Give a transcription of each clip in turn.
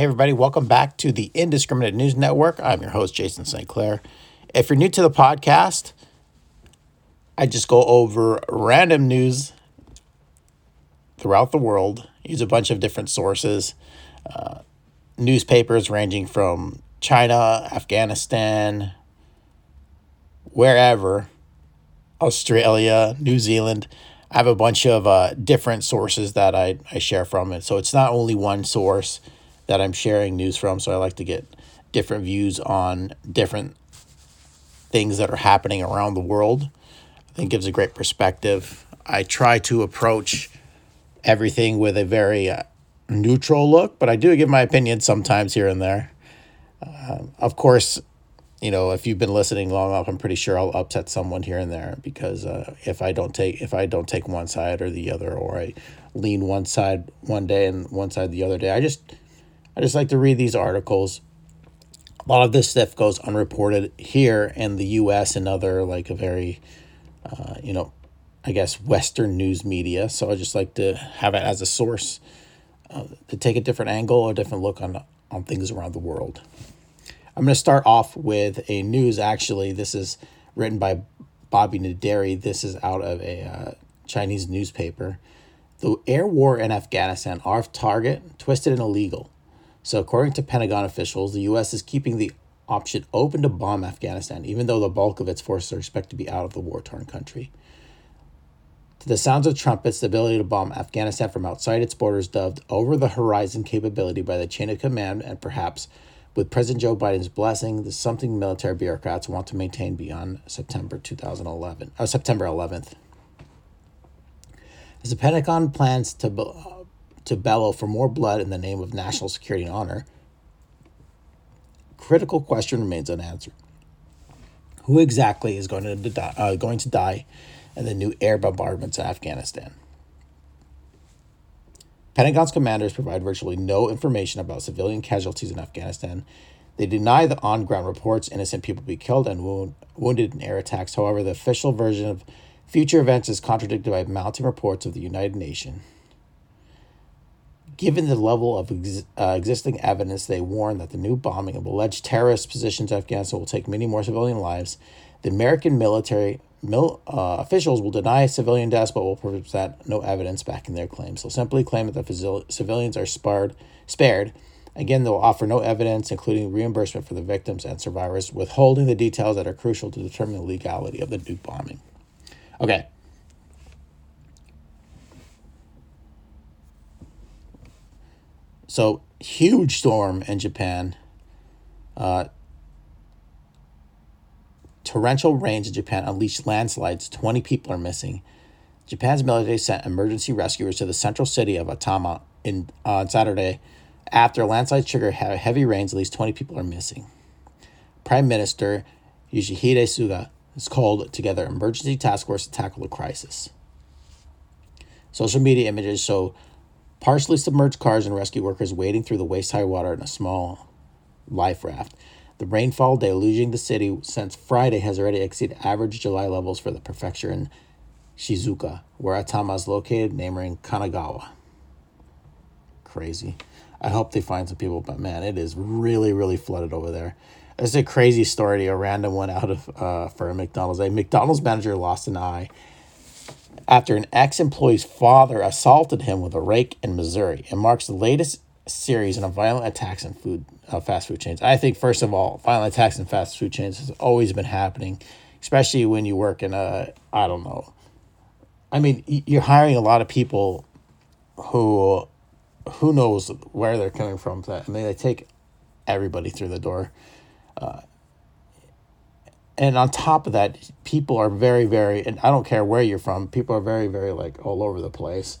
Hey, everybody, welcome back to the Indiscriminate News Network. I'm your host, Jason St. Clair. If you're new to the podcast, I just go over random news throughout the world, use a bunch of different sources, uh, newspapers ranging from China, Afghanistan, wherever, Australia, New Zealand. I have a bunch of uh, different sources that I, I share from it. So it's not only one source that I'm sharing news from. So I like to get different views on different things that are happening around the world. I think it gives a great perspective. I try to approach everything with a very uh, neutral look, but I do give my opinion sometimes here and there. Uh, of course, you know, if you've been listening long enough, I'm pretty sure I'll upset someone here and there because uh, if I don't take if I don't take one side or the other, or I lean one side one day and one side the other day, I just I just like to read these articles. A lot of this stuff goes unreported here in the U.S. and other like a very, uh, you know, I guess Western news media. So I just like to have it as a source uh, to take a different angle, a different look on on things around the world. I'm going to start off with a news. Actually, this is written by Bobby Naderi. This is out of a uh, Chinese newspaper. The air war in Afghanistan off target, twisted and illegal. So, according to Pentagon officials, the U.S. is keeping the option open to bomb Afghanistan, even though the bulk of its forces are expected to be out of the war torn country. To the sounds of trumpets, the ability to bomb Afghanistan from outside its borders, dubbed over the horizon capability by the chain of command, and perhaps with President Joe Biden's blessing, the something military bureaucrats want to maintain beyond September 2011, uh, September 11th. As the Pentagon plans to to bellow for more blood in the name of national security and honor, critical question remains unanswered. Who exactly is going to, die, uh, going to die in the new air bombardments in Afghanistan? Pentagon's commanders provide virtually no information about civilian casualties in Afghanistan. They deny the on ground reports innocent people be killed and wound, wounded in air attacks. However, the official version of future events is contradicted by mounting reports of the United Nations Given the level of ex- uh, existing evidence, they warn that the new bombing of alleged terrorist positions in Afghanistan will take many more civilian lives. The American military mil- uh, officials will deny civilian deaths but will present no evidence backing their claims. They'll simply claim that the civilians are sparred, spared. Again, they'll offer no evidence, including reimbursement for the victims and survivors, withholding the details that are crucial to determine the legality of the new bombing. Okay, So huge storm in Japan. Uh, torrential rains in Japan unleashed landslides. 20 people are missing. Japan's military sent emergency rescuers to the central city of Atami in, on Saturday after landslides triggered heavy rains. At least 20 people are missing. Prime Minister Yoshihide Suga has called together emergency task force to tackle the crisis. Social media images show partially submerged cars and rescue workers wading through the waist high water in a small life raft. The rainfall deluging the city since Friday has already exceeded average July levels for the prefecture in Shizuoka, where Atami is located, neighboring Kanagawa. Crazy. I hope they find some people, but man, it is really, really flooded over there. It's a crazy story. A random one out of uh, for a McDonald's. A McDonald's manager lost an eye after an ex employee's father assaulted him with a rake in Missouri. It marks the latest series in violent attacks in food uh, fast food chains. I think first of all, violent attacks in fast food chains has always been happening, especially when you work in a I don't know. I mean, you're hiring a lot of people who who knows where they're coming from. I mean, they take everybody through the door. Uh, and on top of that, people are very, very, and I don't care where you're from, people are very, very like all over the place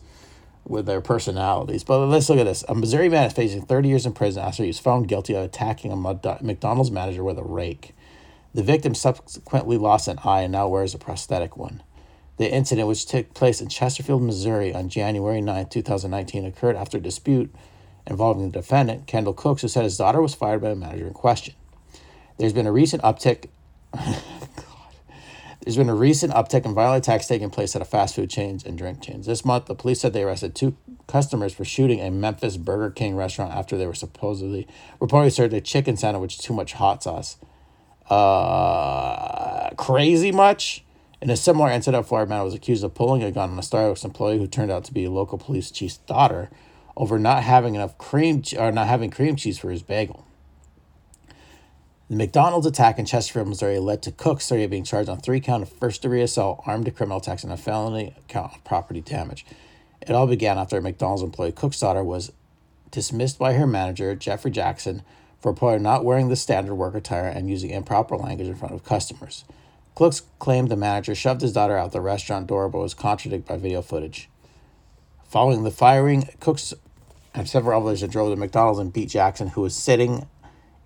with their personalities. But let's look at this. A Missouri man is facing 30 years in prison after he was found guilty of attacking a McDonald's manager with a rake. The victim subsequently lost an eye and now wears a prosthetic one. The incident, which took place in Chesterfield, Missouri on January 9, 2019, occurred after a dispute involving the defendant, Kendall Cooks, who said his daughter was fired by the manager in question. There's been a recent uptick. There's been a recent uptick in violent attacks taking place at a fast food chains and drink chains. This month, the police said they arrested two customers for shooting a Memphis Burger King restaurant after they were supposedly reportedly served a chicken sandwich too much hot sauce. Uh, crazy much? In a similar incident, a Florida man was accused of pulling a gun on a Starbucks employee who turned out to be a local police chief's daughter over not having enough cream or not having cream cheese for his bagel. The McDonald's attack in Chesterfield, Missouri led to Cook Surrey being charged on three count of first degree assault, armed criminal attacks, and a felony count of property damage. It all began after a McDonald's employee, Cook's daughter, was dismissed by her manager, Jeffrey Jackson, for not wearing the standard work attire and using improper language in front of customers. Cook's claimed the manager shoved his daughter out the restaurant door but was contradicted by video footage. Following the firing, Cooks and several others drove to McDonald's and beat Jackson, who was sitting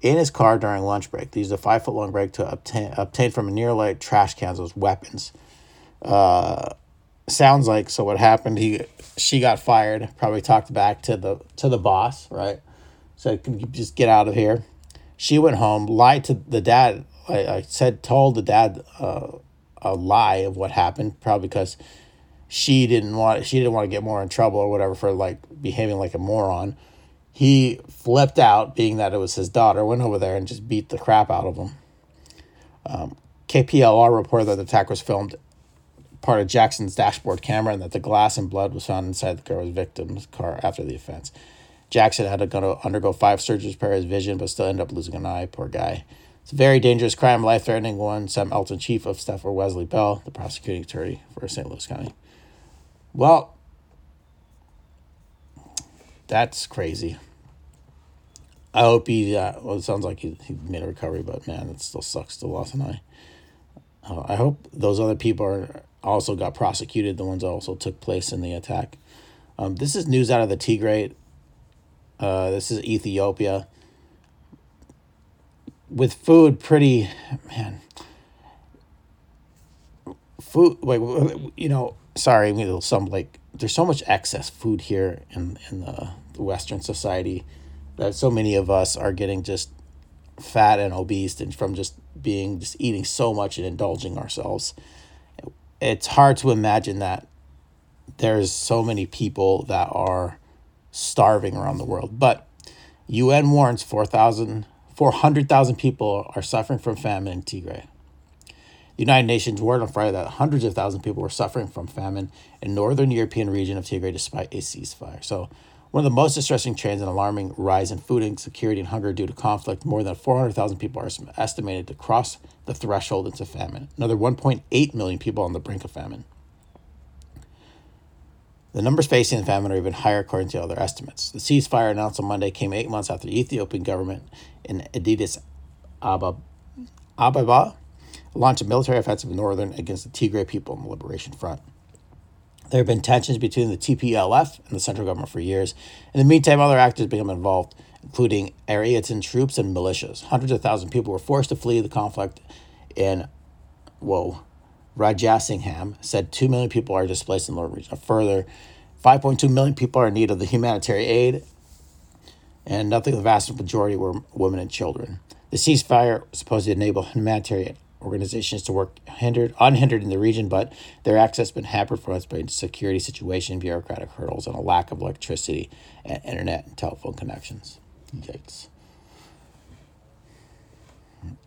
in his car during lunch break. They used a five foot long break to obtain obtain from a nearby trash cans those weapons. Uh, sounds like so. What happened? He she got fired. Probably talked back to the to the boss, right? Said, "Can you just get out of here?" She went home, lied to the dad. I, I said, told the dad uh, a lie of what happened, probably because she didn't want she didn't want to get more in trouble or whatever for like behaving like a moron he flipped out, being that it was his daughter, went over there and just beat the crap out of him. Um, KPLR reported that the attack was filmed part of Jackson's dashboard camera and that the glass and blood was found inside the girl's victim's car after the offense. Jackson had to go undergo five surgeries to repair his vision, but still ended up losing an eye. Poor guy. It's a very dangerous crime, life threatening one. Sam Elton, chief of staff for Wesley Bell, the prosecuting attorney for St. Louis County. Well, that's crazy. I hope he. Uh, well, it sounds like he, he made a recovery, but man, it still sucks to lost an eye. Uh, I hope those other people are also got prosecuted. The ones that also took place in the attack. Um, this is news out of the Tigray. Uh, this is Ethiopia. With food, pretty man. Food, like you know, sorry, some like there's so much excess food here in in the, the Western society that so many of us are getting just fat and obese and from just being just eating so much and indulging ourselves. It's hard to imagine that there's so many people that are starving around the world. But UN warns 4,000 400,000 people are suffering from famine in Tigray. The United Nations warned on Friday that hundreds of thousands of people were suffering from famine in northern European region of Tigray despite a ceasefire. So one of the most distressing trends and alarming rise in food insecurity and hunger due to conflict. More than 400,000 people are estimated to cross the threshold into famine. Another 1.8 million people on the brink of famine. The numbers facing the famine are even higher according to other estimates. The ceasefire announced on Monday came eight months after the Ethiopian government in Addis Ababa launched a military offensive in northern against the Tigray people on the Liberation Front. There have been tensions between the TPLF and the central government for years. In the meantime, other actors become involved, including Eritrean troops and militias. Hundreds of thousands of people were forced to flee the conflict in, whoa, Rajasingham said 2 million people are displaced in the region. A further 5.2 million people are in need of the humanitarian aid, and nothing, the vast majority were women and children. The ceasefire was supposed to enable humanitarian organizations to work hindered unhindered in the region, but their access has been hampered from its security situation, bureaucratic hurdles, and a lack of electricity and internet and telephone connections. Yikes.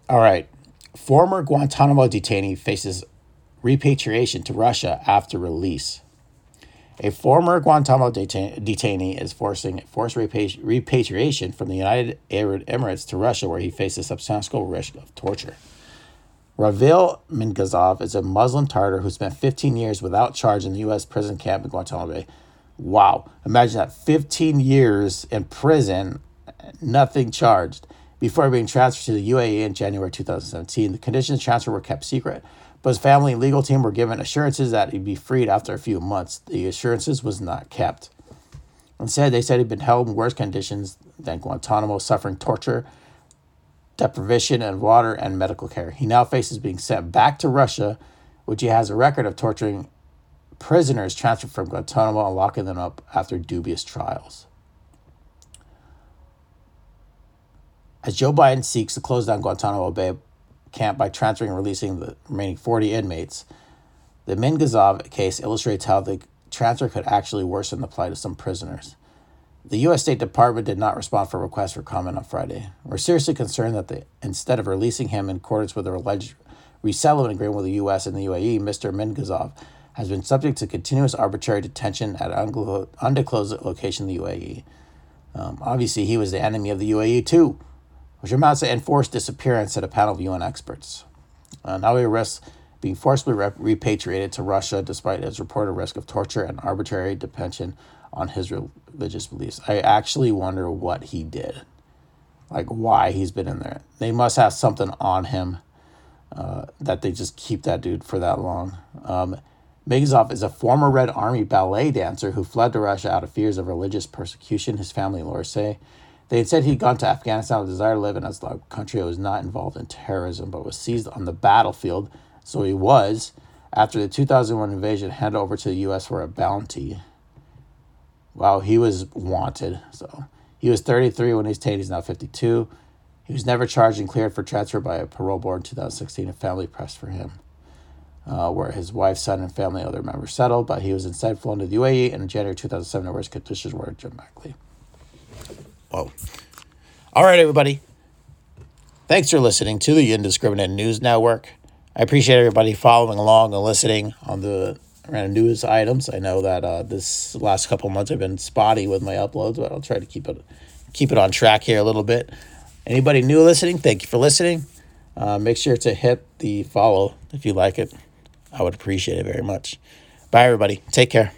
All right. Former Guantanamo detainee faces repatriation to Russia after release. A former Guantanamo detain- detainee is forcing forced repatri- repatriation from the United Arab Emirates to Russia, where he faces substantial risk of torture. Ravil Mingazov is a Muslim Tartar who spent 15 years without charge in the U.S. prison camp in Guantanamo Bay. Wow. Imagine that 15 years in prison, nothing charged, before being transferred to the UAE in January 2017. The conditions of transfer were kept secret, but his family and legal team were given assurances that he'd be freed after a few months. The assurances was not kept. Instead, they said he'd been held in worse conditions than Guantanamo, suffering torture deprivation of water, and medical care. He now faces being sent back to Russia, which he has a record of torturing prisoners transferred from Guantanamo and locking them up after dubious trials. As Joe Biden seeks to close down Guantanamo Bay, camp by transferring and releasing the remaining 40 inmates. The Mingazov case illustrates how the transfer could actually worsen the plight of some prisoners. The U.S. State Department did not respond for requests for comment on Friday. We're seriously concerned that the, instead of releasing him in accordance with the alleged resettlement agreement with the U.S. and the UAE, Mr. Mingazov has been subject to continuous arbitrary detention at an undisclosed location in the UAE. Um, obviously, he was the enemy of the UAE too, which amounts to enforced disappearance, said a panel of UN experts. Uh, now he risks being forcibly repatriated to Russia despite his reported risk of torture and arbitrary detention on his religious beliefs. I actually wonder what he did, like why he's been in there. They must have something on him uh, that they just keep that dude for that long. Um, Mingazov is a former Red Army ballet dancer who fled to Russia out of fears of religious persecution, his family lawyers say. They had said he'd gone to Afghanistan with a desire to live in a country that was not involved in terrorism, but was seized on the battlefield, so he was, after the 2001 invasion, handed over to the U.S. for a bounty. Wow, he was wanted. So he was 33 when he was taken. He's now 52. He was never charged and cleared for transfer by a parole board in 2016, A family pressed for him uh, where his wife, son, and family other members settled, but he was instead flown to the UAE in January 2007, where his conditions were dramatically. Whoa. All right, everybody. Thanks for listening to the Indiscriminate News Network. I appreciate everybody following along and listening on the random news items. I know that uh, this last couple months I've been spotty with my uploads, but I'll try to keep it keep it on track here a little bit. Anybody new listening, thank you for listening. Uh, make sure to hit the follow if you like it. I would appreciate it very much. Bye, everybody. Take care.